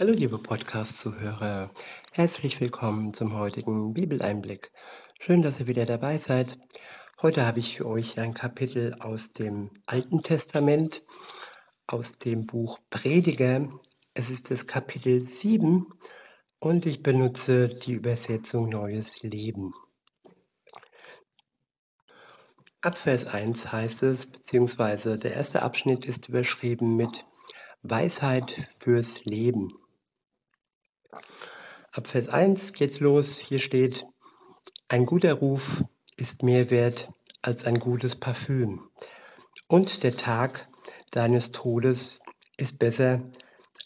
Hallo liebe Podcast-Zuhörer, herzlich willkommen zum heutigen Bibeleinblick. Schön, dass ihr wieder dabei seid. Heute habe ich für euch ein Kapitel aus dem Alten Testament, aus dem Buch Prediger. Es ist das Kapitel 7 und ich benutze die Übersetzung Neues Leben. Ab Vers 1 heißt es, beziehungsweise der erste Abschnitt ist überschrieben mit Weisheit fürs Leben. Ab Vers 1 geht's los. Hier steht, ein guter Ruf ist mehr wert als ein gutes Parfüm. Und der Tag deines Todes ist besser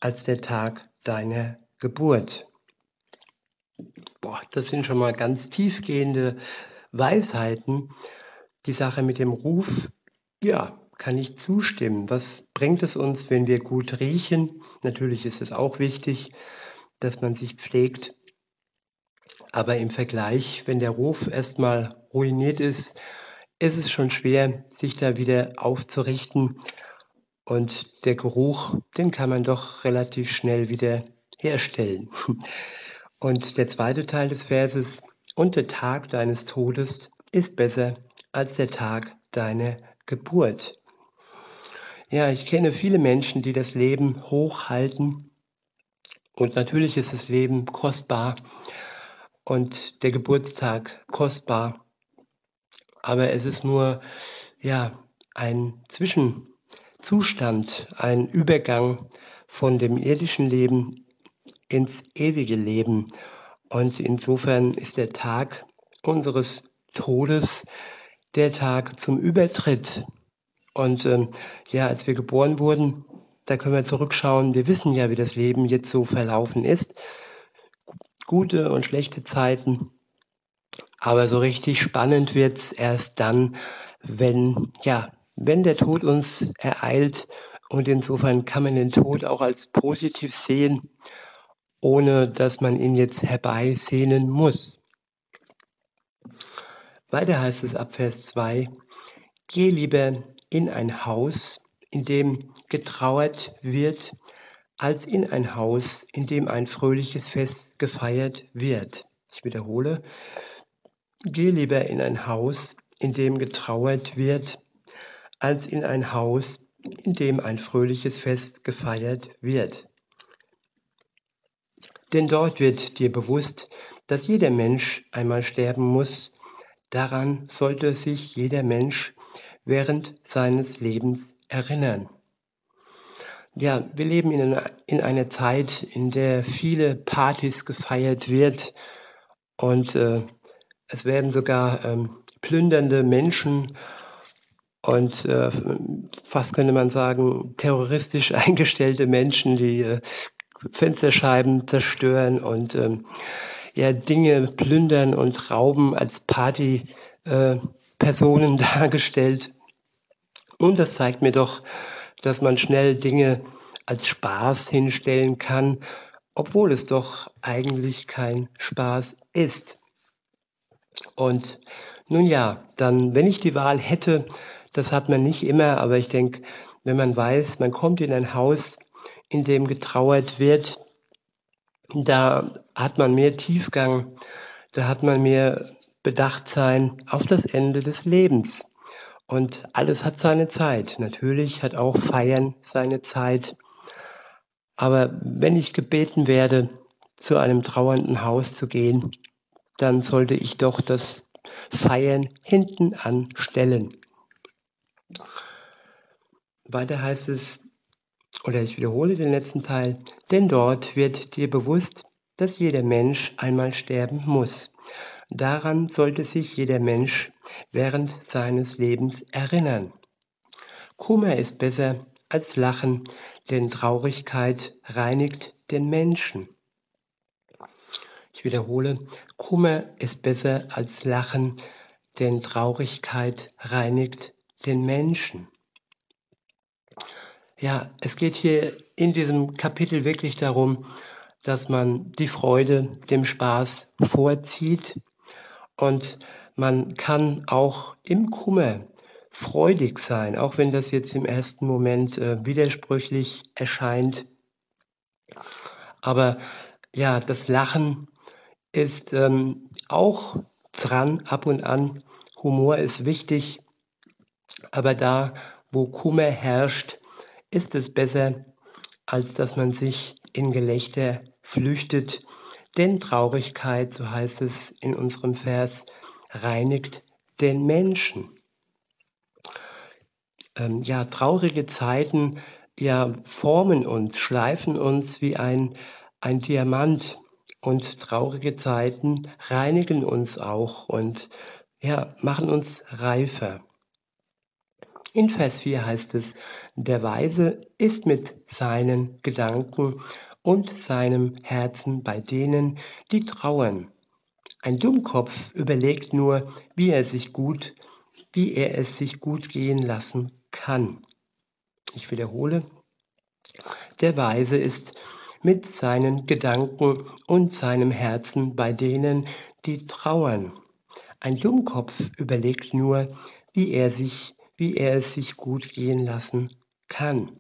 als der Tag deiner Geburt. Boah, das sind schon mal ganz tiefgehende Weisheiten. Die Sache mit dem Ruf, ja, kann ich zustimmen. Was bringt es uns, wenn wir gut riechen? Natürlich ist es auch wichtig, dass man sich pflegt. Aber im Vergleich, wenn der Ruf erstmal ruiniert ist, ist es schon schwer, sich da wieder aufzurichten. Und der Geruch, den kann man doch relativ schnell wieder herstellen. Und der zweite Teil des Verses, und der Tag deines Todes ist besser als der Tag deiner Geburt. Ja, ich kenne viele Menschen, die das Leben hochhalten. Und natürlich ist das Leben kostbar und der Geburtstag kostbar. Aber es ist nur, ja, ein Zwischenzustand, ein Übergang von dem irdischen Leben ins ewige Leben. Und insofern ist der Tag unseres Todes der Tag zum Übertritt und ähm, ja, als wir geboren wurden, da können wir zurückschauen. Wir wissen ja, wie das Leben jetzt so verlaufen ist. Gute und schlechte Zeiten. Aber so richtig spannend wird's erst dann, wenn, ja, wenn der Tod uns ereilt. Und insofern kann man den Tod auch als positiv sehen, ohne dass man ihn jetzt herbeisehnen muss. Weiter heißt es ab Vers 2, geh lieber in ein Haus, in dem getrauert wird, als in ein Haus, in dem ein fröhliches Fest gefeiert wird. Ich wiederhole, geh lieber in ein Haus, in dem getrauert wird, als in ein Haus, in dem ein fröhliches Fest gefeiert wird. Denn dort wird dir bewusst, dass jeder Mensch einmal sterben muss. Daran sollte sich jeder Mensch während seines Lebens erinnern. Ja, wir leben in einer, in einer Zeit, in der viele Partys gefeiert wird und äh, es werden sogar ähm, plündernde Menschen und äh, fast könnte man sagen terroristisch eingestellte Menschen, die äh, Fensterscheiben zerstören und ähm, ja Dinge plündern und rauben als Party. Äh, dargestellt. Und das zeigt mir doch, dass man schnell Dinge als Spaß hinstellen kann, obwohl es doch eigentlich kein Spaß ist. Und nun ja, dann, wenn ich die Wahl hätte, das hat man nicht immer, aber ich denke, wenn man weiß, man kommt in ein Haus, in dem getrauert wird, da hat man mehr Tiefgang, da hat man mehr bedacht sein auf das Ende des Lebens. Und alles hat seine Zeit. Natürlich hat auch Feiern seine Zeit. Aber wenn ich gebeten werde, zu einem trauernden Haus zu gehen, dann sollte ich doch das Feiern hinten anstellen. Weiter heißt es, oder ich wiederhole den letzten Teil, denn dort wird dir bewusst, dass jeder Mensch einmal sterben muss. Daran sollte sich jeder Mensch während seines Lebens erinnern. Kummer ist besser als Lachen, denn Traurigkeit reinigt den Menschen. Ich wiederhole, Kummer ist besser als Lachen, denn Traurigkeit reinigt den Menschen. Ja, es geht hier in diesem Kapitel wirklich darum, dass man die Freude dem Spaß vorzieht und man kann auch im Kummer freudig sein, auch wenn das jetzt im ersten Moment äh, widersprüchlich erscheint. Aber ja, das Lachen ist ähm, auch dran ab und an. Humor ist wichtig, aber da, wo Kummer herrscht, ist es besser, als dass man sich in Gelächter flüchtet. Denn Traurigkeit, so heißt es in unserem Vers, reinigt den Menschen. Ähm, ja, traurige Zeiten ja, formen uns, schleifen uns wie ein, ein Diamant. Und traurige Zeiten reinigen uns auch und ja, machen uns reifer. In Vers 4 heißt es, der Weise ist mit seinen Gedanken und seinem Herzen bei denen, die trauern. Ein Dummkopf überlegt nur, wie er sich gut, wie er es sich gut gehen lassen kann. Ich wiederhole, der Weise ist mit seinen Gedanken und seinem Herzen bei denen, die trauern. Ein Dummkopf überlegt nur, wie er sich, wie er es sich gut gehen lassen kann.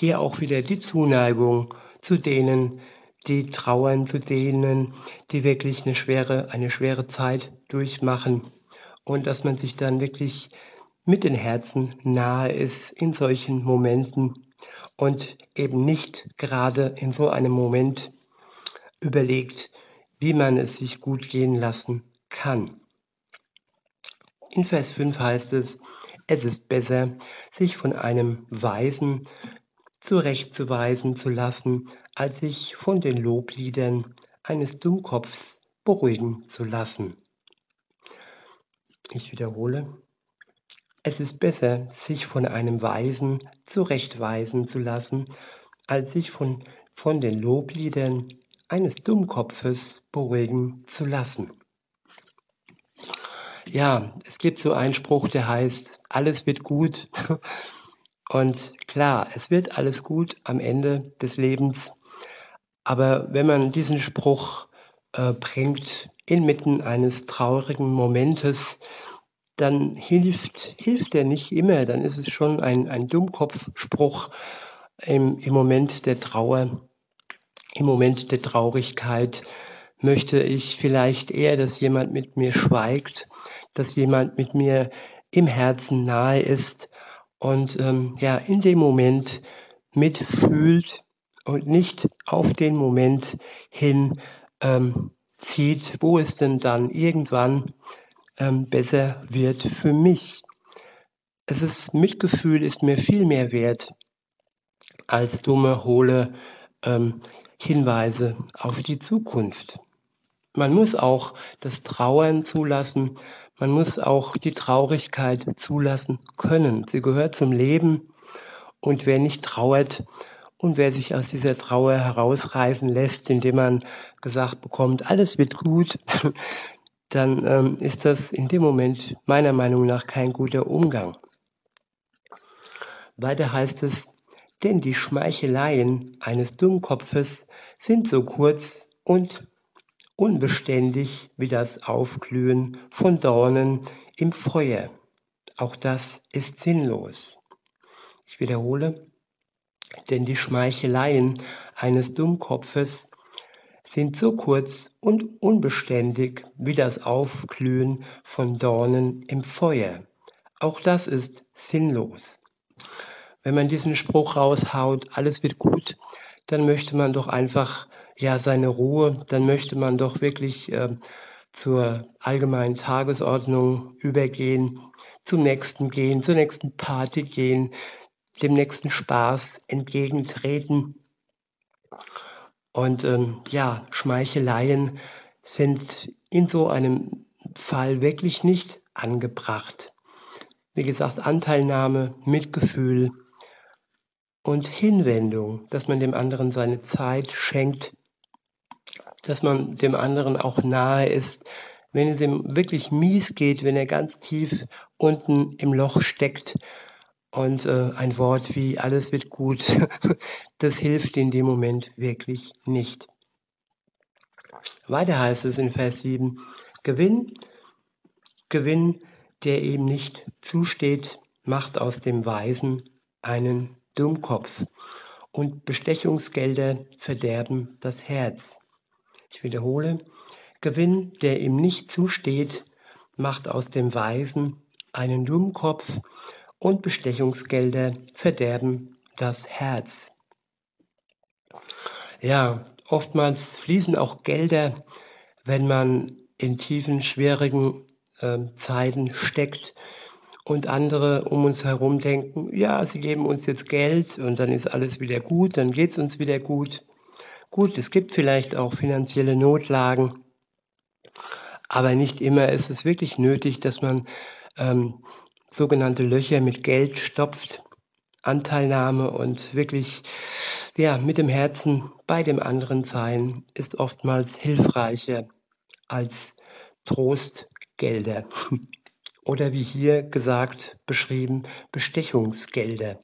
Hier auch wieder die Zuneigung zu denen, die trauern, zu denen, die wirklich eine schwere, eine schwere Zeit durchmachen und dass man sich dann wirklich mit den Herzen nahe ist in solchen Momenten und eben nicht gerade in so einem Moment überlegt, wie man es sich gut gehen lassen kann. In Vers 5 heißt es, es ist besser, sich von einem Weisen zurechtzuweisen zu lassen, als sich von den Lobliedern eines Dummkopfs beruhigen zu lassen. Ich wiederhole, es ist besser, sich von einem Weisen zurechtweisen zu lassen, als sich von, von den Lobliedern eines Dummkopfes beruhigen zu lassen. Ja, es gibt so einen Spruch, der heißt, alles wird gut. Und klar, es wird alles gut am Ende des Lebens. Aber wenn man diesen Spruch äh, bringt inmitten eines traurigen Momentes, dann hilft, hilft er nicht immer. Dann ist es schon ein, ein Dummkopfspruch im, im Moment der Trauer, im Moment der Traurigkeit möchte ich vielleicht eher, dass jemand mit mir schweigt, dass jemand mit mir im Herzen nahe ist und ähm, ja in dem Moment mitfühlt und nicht auf den Moment hin ähm, zieht, wo es denn dann irgendwann ähm, besser wird für mich. Es ist Mitgefühl ist mir viel mehr wert als dumme, hohle ähm, Hinweise auf die Zukunft. Man muss auch das Trauern zulassen, man muss auch die Traurigkeit zulassen können. Sie gehört zum Leben und wer nicht trauert und wer sich aus dieser Trauer herausreißen lässt, indem man gesagt bekommt, alles wird gut, dann ähm, ist das in dem Moment meiner Meinung nach kein guter Umgang. Weiter heißt es, denn die Schmeicheleien eines Dummkopfes sind so kurz und unbeständig wie das Aufglühen von Dornen im Feuer. Auch das ist sinnlos. Ich wiederhole, denn die Schmeicheleien eines Dummkopfes sind so kurz und unbeständig wie das Aufglühen von Dornen im Feuer. Auch das ist sinnlos. Wenn man diesen Spruch raushaut, alles wird gut, dann möchte man doch einfach ja seine Ruhe, dann möchte man doch wirklich äh, zur allgemeinen Tagesordnung übergehen, zum nächsten gehen, zur nächsten Party gehen, dem nächsten Spaß entgegentreten. Und ähm, ja, Schmeicheleien sind in so einem Fall wirklich nicht angebracht. Wie gesagt, Anteilnahme, Mitgefühl und Hinwendung, dass man dem anderen seine Zeit schenkt, dass man dem anderen auch nahe ist, wenn es ihm wirklich mies geht, wenn er ganz tief unten im Loch steckt und äh, ein Wort wie alles wird gut, das hilft in dem Moment wirklich nicht. Weiter heißt es in Vers 7, Gewinn, Gewinn, der ihm nicht zusteht, macht aus dem Weisen einen Dummkopf. und Bestechungsgelder verderben das Herz. Ich wiederhole, Gewinn, der ihm nicht zusteht, macht aus dem Weisen einen Dummkopf und Bestechungsgelder verderben das Herz. Ja, oftmals fließen auch Gelder, wenn man in tiefen, schwierigen äh, Zeiten steckt und andere um uns herum denken, ja, sie geben uns jetzt Geld und dann ist alles wieder gut, dann geht es uns wieder gut. Gut, es gibt vielleicht auch finanzielle Notlagen, aber nicht immer ist es wirklich nötig, dass man ähm, sogenannte Löcher mit Geld stopft, Anteilnahme und wirklich ja, mit dem Herzen bei dem anderen sein ist oftmals hilfreicher als Trostgelder oder wie hier gesagt beschrieben Bestechungsgelder.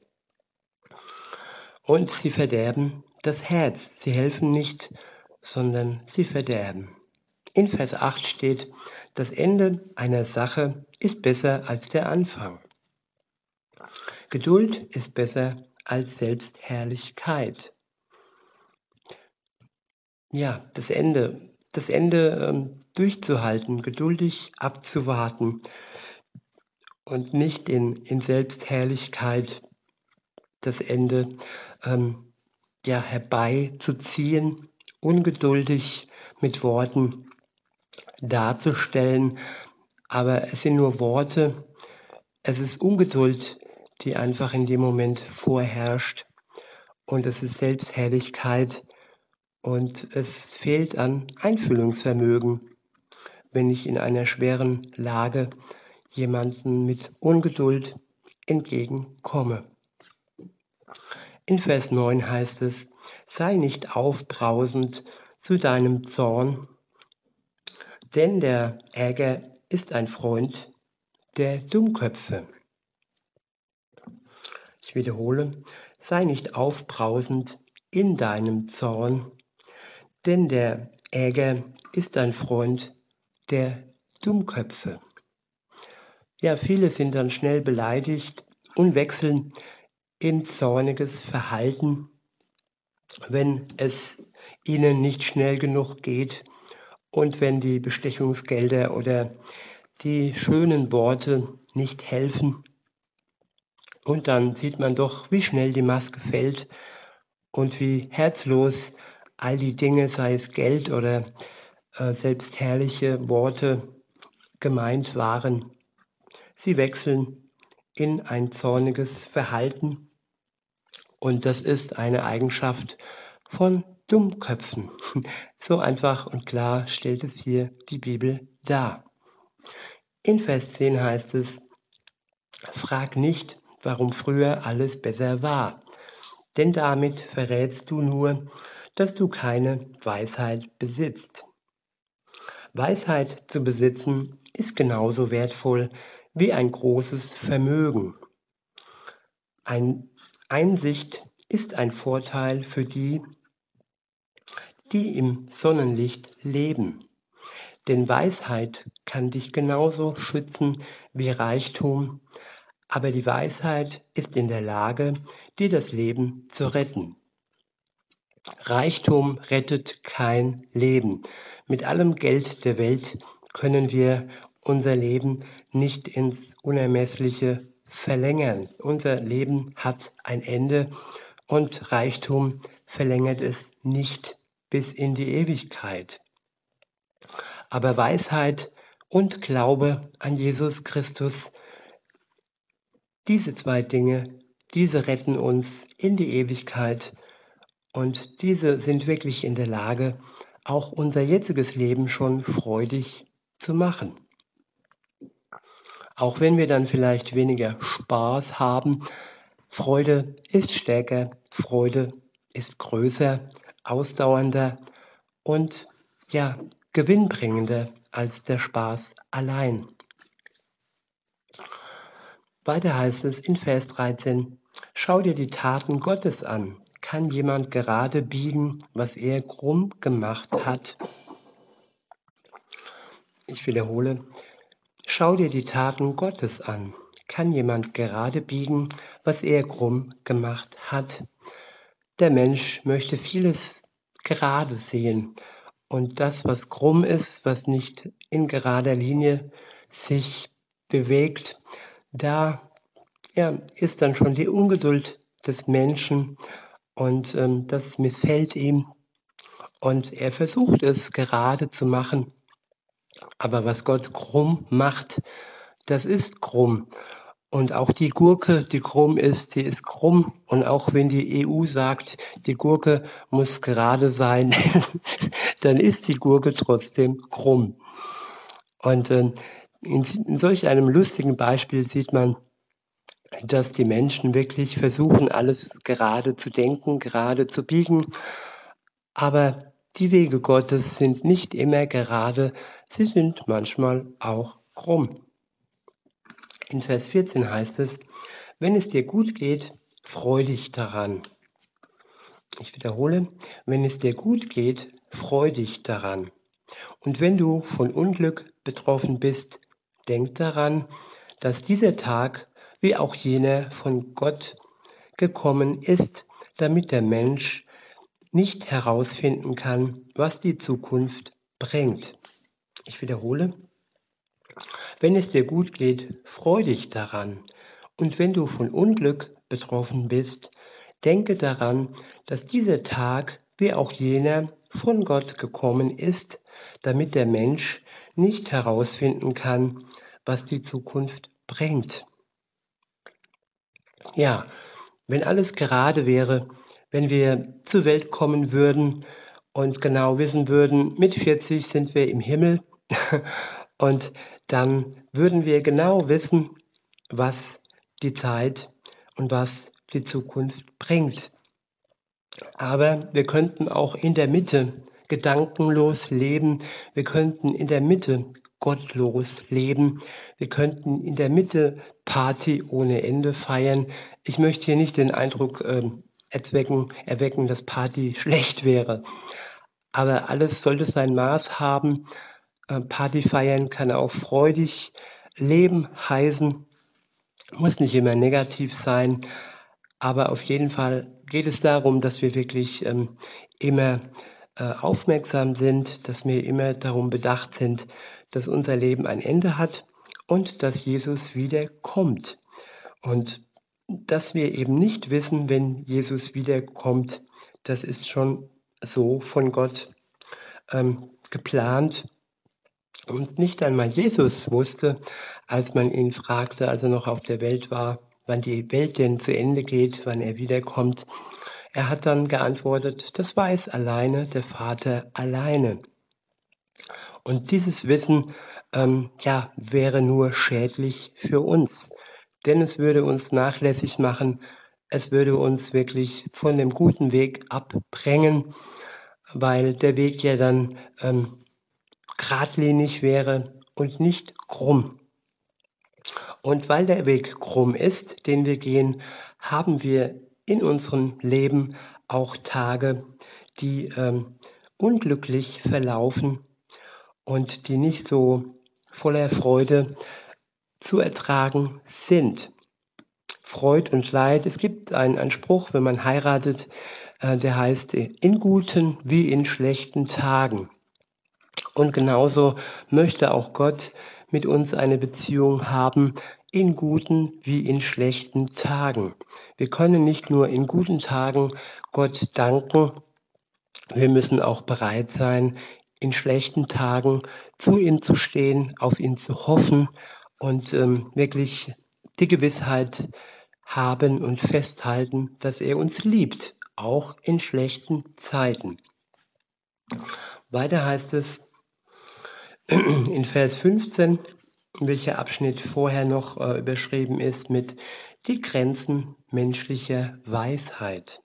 Und sie verderben das Herz. Sie helfen nicht, sondern sie verderben. In Vers 8 steht, das Ende einer Sache ist besser als der Anfang. Geduld ist besser als Selbstherrlichkeit. Ja, das Ende, das Ende ähm, durchzuhalten, geduldig abzuwarten und nicht in, in Selbstherrlichkeit das Ende ähm, ja, herbeizuziehen, ungeduldig mit Worten darzustellen. Aber es sind nur Worte, es ist Ungeduld, die einfach in dem Moment vorherrscht. Und es ist Selbstherrlichkeit und es fehlt an Einfühlungsvermögen, wenn ich in einer schweren Lage jemanden mit Ungeduld entgegenkomme. In Vers 9 heißt es, sei nicht aufbrausend zu deinem Zorn, denn der Ärger ist ein Freund der Dummköpfe. Ich wiederhole, sei nicht aufbrausend in deinem Zorn, denn der Ärger ist ein Freund der Dummköpfe. Ja, viele sind dann schnell beleidigt und wechseln in zorniges Verhalten, wenn es ihnen nicht schnell genug geht und wenn die Bestechungsgelder oder die schönen Worte nicht helfen. Und dann sieht man doch, wie schnell die Maske fällt und wie herzlos all die Dinge, sei es Geld oder äh, selbst herrliche Worte, gemeint waren. Sie wechseln in ein zorniges Verhalten und das ist eine Eigenschaft von Dummköpfen. So einfach und klar stellt es hier die Bibel dar. In Vers 10 heißt es, Frag nicht, warum früher alles besser war, denn damit verrätst du nur, dass du keine Weisheit besitzt. Weisheit zu besitzen ist genauso wertvoll wie ein großes Vermögen. Ein Einsicht ist ein Vorteil für die, die im Sonnenlicht leben. Denn Weisheit kann dich genauso schützen wie Reichtum, aber die Weisheit ist in der Lage, dir das Leben zu retten. Reichtum rettet kein Leben. Mit allem Geld der Welt können wir unser Leben nicht ins Unermessliche verlängern. Unser Leben hat ein Ende und Reichtum verlängert es nicht bis in die Ewigkeit. Aber Weisheit und Glaube an Jesus Christus, diese zwei Dinge, diese retten uns in die Ewigkeit und diese sind wirklich in der Lage, auch unser jetziges Leben schon freudig zu machen. Auch wenn wir dann vielleicht weniger Spaß haben, Freude ist stärker, Freude ist größer, ausdauernder und ja, gewinnbringender als der Spaß allein. Weiter heißt es in Vers 13, schau dir die Taten Gottes an. Kann jemand gerade biegen, was er krumm gemacht hat? Ich wiederhole, schau dir die Taten Gottes an. Kann jemand gerade biegen, was er krumm gemacht hat? der Mensch möchte vieles gerade sehen. Und das, was krumm ist, was nicht in gerader Linie sich bewegt, da ja, ist dann schon die Ungeduld des Menschen und ähm, das missfällt ihm und er versucht es gerade zu machen. Aber was Gott krumm macht, das ist krumm. Und auch die Gurke, die krumm ist, die ist krumm. Und auch wenn die EU sagt, die Gurke muss gerade sein, dann ist die Gurke trotzdem krumm. Und äh, in, in solch einem lustigen Beispiel sieht man, dass die Menschen wirklich versuchen, alles gerade zu denken, gerade zu biegen. Aber die Wege Gottes sind nicht immer gerade, sie sind manchmal auch krumm. In Vers 14 heißt es, wenn es dir gut geht, freu dich daran. Ich wiederhole, wenn es dir gut geht, freu dich daran. Und wenn du von Unglück betroffen bist, denk daran, dass dieser Tag wie auch jener von Gott gekommen ist, damit der Mensch nicht herausfinden kann, was die Zukunft bringt. Ich wiederhole, wenn es dir gut geht, freu dich daran. Und wenn du von Unglück betroffen bist, denke daran, dass dieser Tag wie auch jener von Gott gekommen ist, damit der Mensch nicht herausfinden kann, was die Zukunft bringt. Ja, wenn alles gerade wäre, wenn wir zur Welt kommen würden und genau wissen würden, mit 40 sind wir im Himmel und dann würden wir genau wissen, was die Zeit und was die Zukunft bringt. Aber wir könnten auch in der Mitte gedankenlos leben. Wir könnten in der Mitte gottlos leben. Wir könnten in der Mitte Party ohne Ende feiern. Ich möchte hier nicht den Eindruck äh, erwecken, erwecken, dass Party schlecht wäre. Aber alles sollte sein Maß haben äh, Party feiern kann auch freudig Leben heißen, muss nicht immer negativ sein, aber auf jeden Fall geht es darum, dass wir wirklich ähm, immer äh, aufmerksam sind, dass wir immer darum bedacht sind, dass unser Leben ein Ende hat und dass Jesus wieder kommt. Und dass wir eben nicht wissen, wenn Jesus wiederkommt, das ist schon so von Gott ähm, geplant und nicht einmal Jesus wusste, als man ihn fragte, als er noch auf der Welt war, wann die Welt denn zu Ende geht, wann er wiederkommt. Er hat dann geantwortet, das weiß alleine der Vater alleine. Und dieses Wissen ähm, ja, wäre nur schädlich für uns, denn es würde uns nachlässig machen, es würde uns wirklich von dem guten Weg abbringen, weil der Weg ja dann ähm, geradlinig wäre und nicht krumm. Und weil der Weg krumm ist, den wir gehen, haben wir in unserem Leben auch Tage, die ähm, unglücklich verlaufen und die nicht so voller Freude zu ertragen sind. Freud und Leid. Es gibt einen, einen Spruch, wenn man heiratet, äh, der heißt, in guten wie in schlechten Tagen. Und genauso möchte auch Gott mit uns eine Beziehung haben, in guten wie in schlechten Tagen. Wir können nicht nur in guten Tagen Gott danken, wir müssen auch bereit sein, in schlechten Tagen zu ihm zu stehen, auf ihn zu hoffen und ähm, wirklich die Gewissheit haben und festhalten, dass er uns liebt, auch in schlechten Zeiten. Weiter heißt es, in Vers 15, welcher Abschnitt vorher noch äh, überschrieben ist mit die Grenzen menschlicher Weisheit.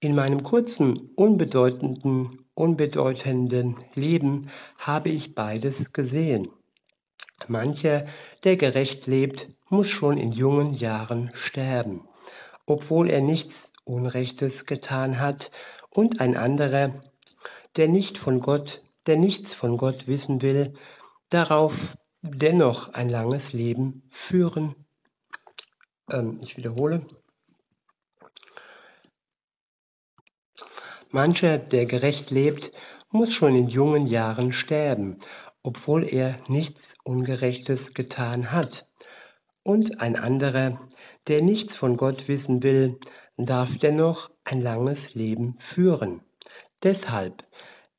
In meinem kurzen, unbedeutenden, unbedeutenden Leben habe ich beides gesehen. Mancher, der gerecht lebt, muss schon in jungen Jahren sterben, obwohl er nichts Unrechtes getan hat, und ein anderer, der nicht von Gott der nichts von Gott wissen will, darauf dennoch ein langes Leben führen. Ähm, ich wiederhole. Mancher, der gerecht lebt, muss schon in jungen Jahren sterben, obwohl er nichts Ungerechtes getan hat. Und ein anderer, der nichts von Gott wissen will, darf dennoch ein langes Leben führen. Deshalb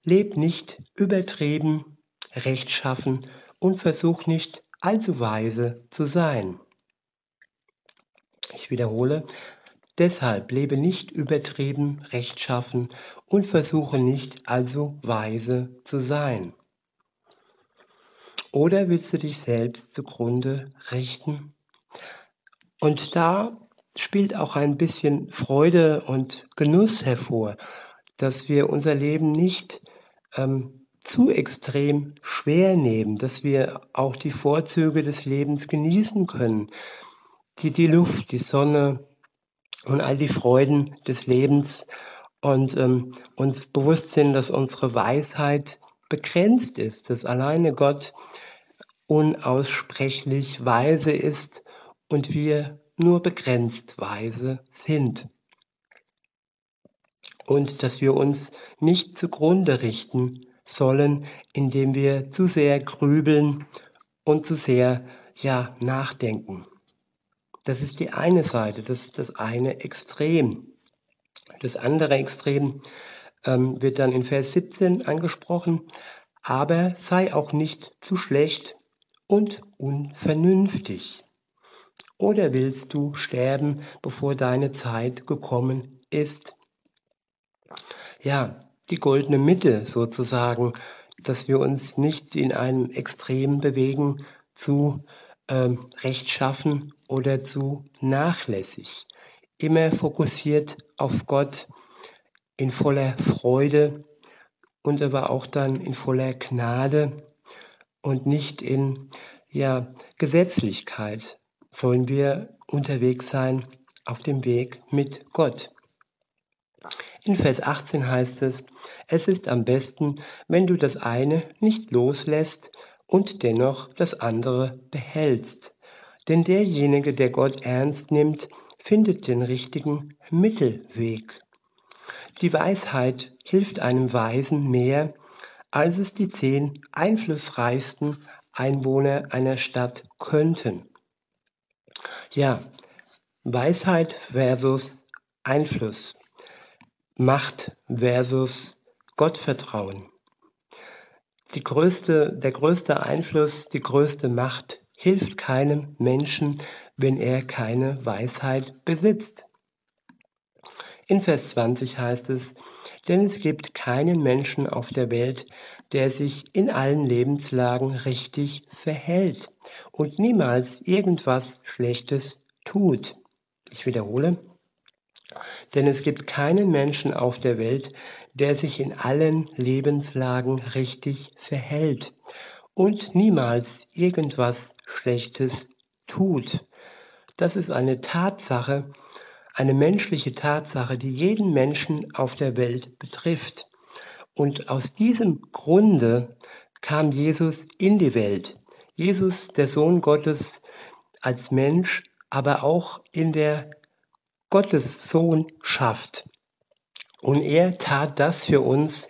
leb nicht übertrieben, rechtschaffen und versuch nicht allzu weise zu sein. Ich wiederhole, deshalb lebe nicht übertrieben, rechtschaffen und versuche nicht allzu weise zu sein. Oder willst du dich selbst zugrunde richten? Und da spielt auch ein bisschen Freude und Genuss hervor, dass wir unser Leben nicht ähm, zu extrem schwer nehmen, dass wir auch die Vorzüge des Lebens genießen können, die, die Luft, die Sonne und all die Freuden des Lebens und ähm, uns bewusst sind, dass unsere Weisheit begrenzt ist, dass alleine Gott unaussprechlich weise ist und wir nur begrenzt weise sind. Und dass wir uns nicht zugrunde richten sollen, indem wir zu sehr grübeln und zu sehr ja nachdenken. Das ist die eine Seite, das ist das eine Extrem. Das andere Extrem ähm, wird dann in Vers 17 angesprochen, aber sei auch nicht zu schlecht und unvernünftig. Oder willst du sterben, bevor deine Zeit gekommen ist? Ja, die goldene Mitte sozusagen, dass wir uns nicht in einem Extrem bewegen zu ähm, rechtschaffen oder zu nachlässig. Immer fokussiert auf Gott in voller Freude und aber auch dann in voller Gnade und nicht in ja, Gesetzlichkeit sollen wir unterwegs sein auf dem Weg mit Gott. In Vers 18 heißt es, es ist am besten, wenn du das eine nicht loslässt und dennoch das andere behältst. Denn derjenige, der Gott ernst nimmt, findet den richtigen Mittelweg. Die Weisheit hilft einem Weisen mehr, als es die zehn einflussreichsten Einwohner einer Stadt könnten. Ja, Weisheit versus Einfluss, Macht versus Gottvertrauen. Größte, der größte Einfluss, die größte Macht hilft keinem Menschen, wenn er keine Weisheit besitzt. In Vers 20 heißt es, denn es gibt keinen Menschen auf der Welt, der sich in allen Lebenslagen richtig verhält und niemals irgendwas Schlechtes tut. Ich wiederhole, denn es gibt keinen Menschen auf der Welt, der sich in allen Lebenslagen richtig verhält und niemals irgendwas Schlechtes tut. Das ist eine Tatsache, eine menschliche Tatsache, die jeden Menschen auf der Welt betrifft. Und aus diesem Grunde kam Jesus in die Welt. Jesus, der Sohn Gottes, als Mensch, aber auch in der Gottessohnschaft. Und er tat das für uns,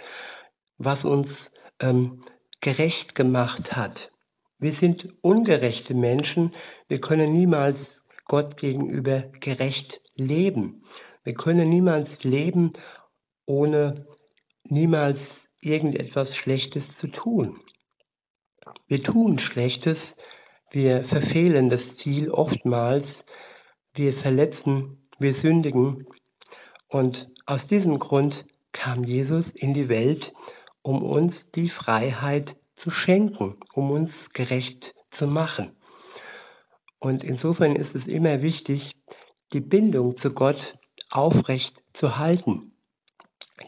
was uns ähm, gerecht gemacht hat. Wir sind ungerechte Menschen. Wir können niemals Gott gegenüber gerecht leben. Wir können niemals leben, ohne niemals irgendetwas Schlechtes zu tun. Wir tun Schlechtes, wir verfehlen das Ziel oftmals, wir verletzen, wir sündigen und aus diesem Grund kam Jesus in die Welt, um uns die Freiheit zu schenken, um uns gerecht zu machen. Und insofern ist es immer wichtig, die Bindung zu Gott aufrecht zu halten,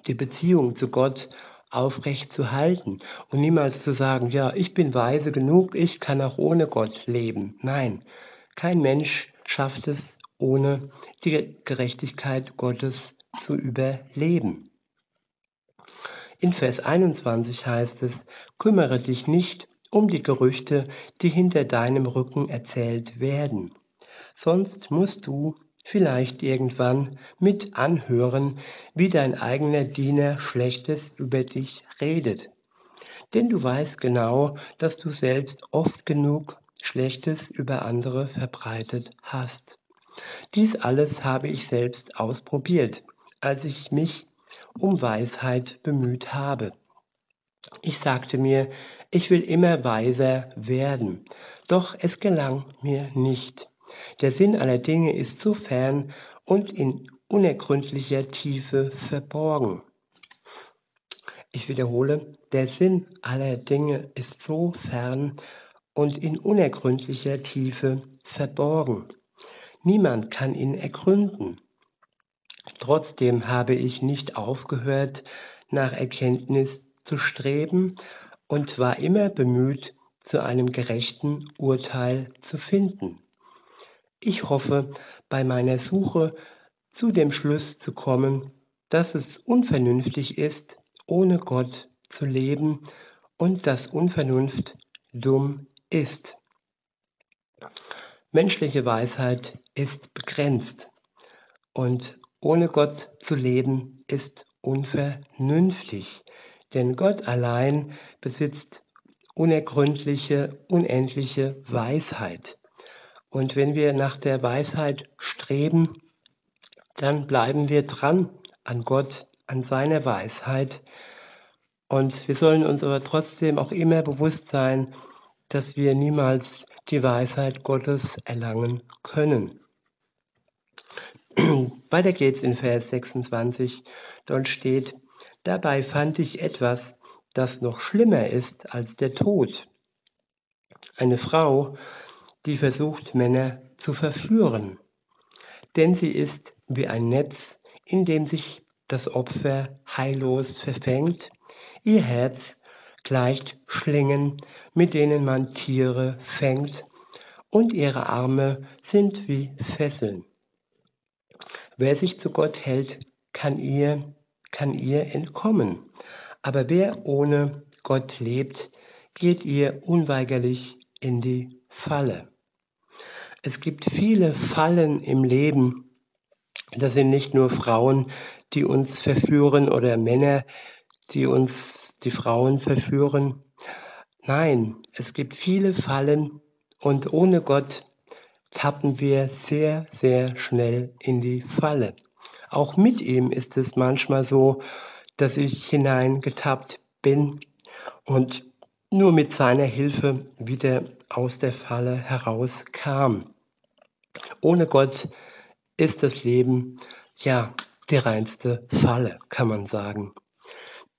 die Beziehung zu Gott aufrecht zu halten und niemals zu sagen, ja, ich bin weise genug, ich kann auch ohne Gott leben. Nein, kein Mensch schafft es ohne die Gerechtigkeit Gottes zu überleben. In Vers 21 heißt es, kümmere dich nicht um die Gerüchte, die hinter deinem Rücken erzählt werden. Sonst musst du vielleicht irgendwann mit anhören, wie dein eigener Diener Schlechtes über dich redet. Denn du weißt genau, dass du selbst oft genug Schlechtes über andere verbreitet hast. Dies alles habe ich selbst ausprobiert, als ich mich um Weisheit bemüht habe. Ich sagte mir, ich will immer weiser werden, doch es gelang mir nicht. Der Sinn aller Dinge ist so fern und in unergründlicher Tiefe verborgen. Ich wiederhole, der Sinn aller Dinge ist so fern und in unergründlicher Tiefe verborgen. Niemand kann ihn ergründen. Trotzdem habe ich nicht aufgehört, nach Erkenntnis zu streben und war immer bemüht, zu einem gerechten Urteil zu finden. Ich hoffe, bei meiner Suche zu dem Schluss zu kommen, dass es unvernünftig ist, ohne Gott zu leben und dass Unvernunft dumm ist. Menschliche Weisheit ist begrenzt und ohne Gott zu leben ist unvernünftig, denn Gott allein besitzt unergründliche, unendliche Weisheit. Und wenn wir nach der Weisheit streben, dann bleiben wir dran an Gott, an seiner Weisheit. Und wir sollen uns aber trotzdem auch immer bewusst sein, dass wir niemals die Weisheit Gottes erlangen können. Weiter geht's in Vers 26. Dort steht, dabei fand ich etwas, das noch schlimmer ist als der Tod. Eine Frau, die versucht, Männer zu verführen. Denn sie ist wie ein Netz, in dem sich das Opfer heillos verfängt. Ihr Herz gleicht Schlingen, mit denen man Tiere fängt, und ihre Arme sind wie Fesseln. Wer sich zu Gott hält, kann ihr, kann ihr entkommen. Aber wer ohne Gott lebt, geht ihr unweigerlich in die Falle. Es gibt viele Fallen im Leben. Das sind nicht nur Frauen, die uns verführen oder Männer, die uns die Frauen verführen. Nein, es gibt viele Fallen und ohne Gott tappen wir sehr, sehr schnell in die Falle. Auch mit ihm ist es manchmal so, dass ich hineingetappt bin und nur mit seiner Hilfe wieder aus der Falle herauskam. Ohne Gott ist das Leben ja die reinste Falle, kann man sagen.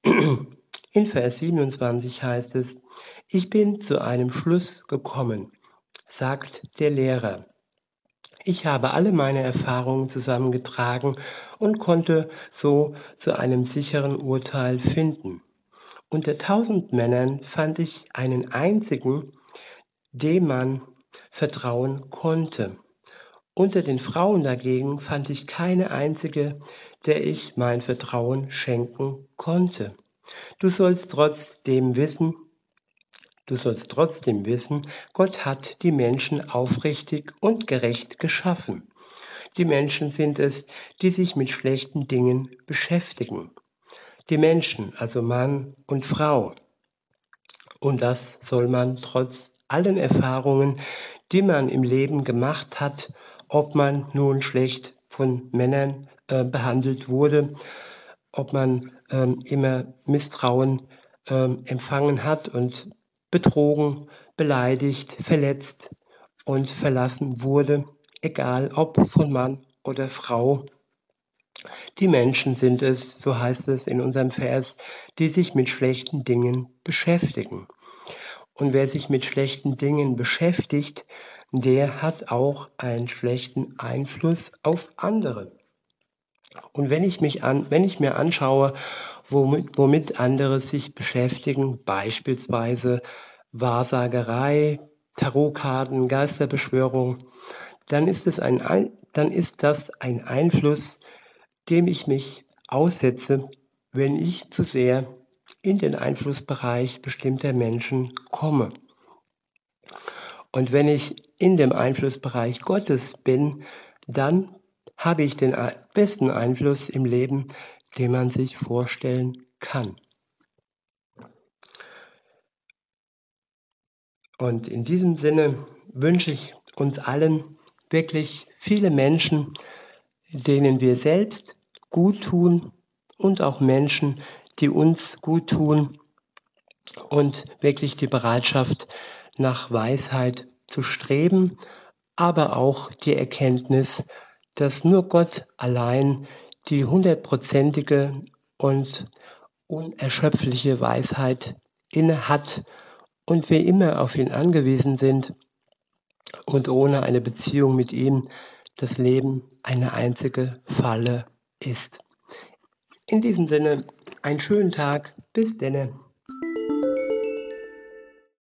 In Vers 27 heißt es, ich bin zu einem Schluss gekommen, sagt der Lehrer. Ich habe alle meine Erfahrungen zusammengetragen und konnte so zu einem sicheren Urteil finden. Unter tausend Männern fand ich einen einzigen, dem man vertrauen konnte. Unter den Frauen dagegen fand ich keine einzige, der ich mein Vertrauen schenken konnte. Du sollst trotzdem wissen, du sollst trotzdem wissen, Gott hat die Menschen aufrichtig und gerecht geschaffen. Die Menschen sind es, die sich mit schlechten Dingen beschäftigen. Die Menschen, also Mann und Frau. Und das soll man trotz allen Erfahrungen, die man im Leben gemacht hat, ob man nun schlecht von Männern äh, behandelt wurde, ob man ähm, immer Misstrauen ähm, empfangen hat und betrogen, beleidigt, verletzt und verlassen wurde, egal ob von Mann oder Frau. Die Menschen sind es, so heißt es in unserem Vers, die sich mit schlechten Dingen beschäftigen. Und wer sich mit schlechten Dingen beschäftigt, der hat auch einen schlechten Einfluss auf andere. Und wenn ich mich an, wenn ich mir anschaue, womit, womit andere sich beschäftigen, beispielsweise Wahrsagerei, Tarotkarten, Geisterbeschwörung, dann ist es ein, dann ist das ein Einfluss, dem ich mich aussetze, wenn ich zu sehr in den Einflussbereich bestimmter Menschen komme. Und wenn ich in dem Einflussbereich Gottes bin, dann habe ich den besten Einfluss im Leben, den man sich vorstellen kann. Und in diesem Sinne wünsche ich uns allen wirklich viele Menschen, denen wir selbst gut tun und auch Menschen, die uns gut tun und wirklich die Bereitschaft nach Weisheit zu streben, aber auch die Erkenntnis, dass nur Gott allein die hundertprozentige und unerschöpfliche Weisheit inne hat und wir immer auf ihn angewiesen sind und ohne eine Beziehung mit ihm das Leben eine einzige Falle ist. In diesem Sinne, einen schönen Tag, bis denne.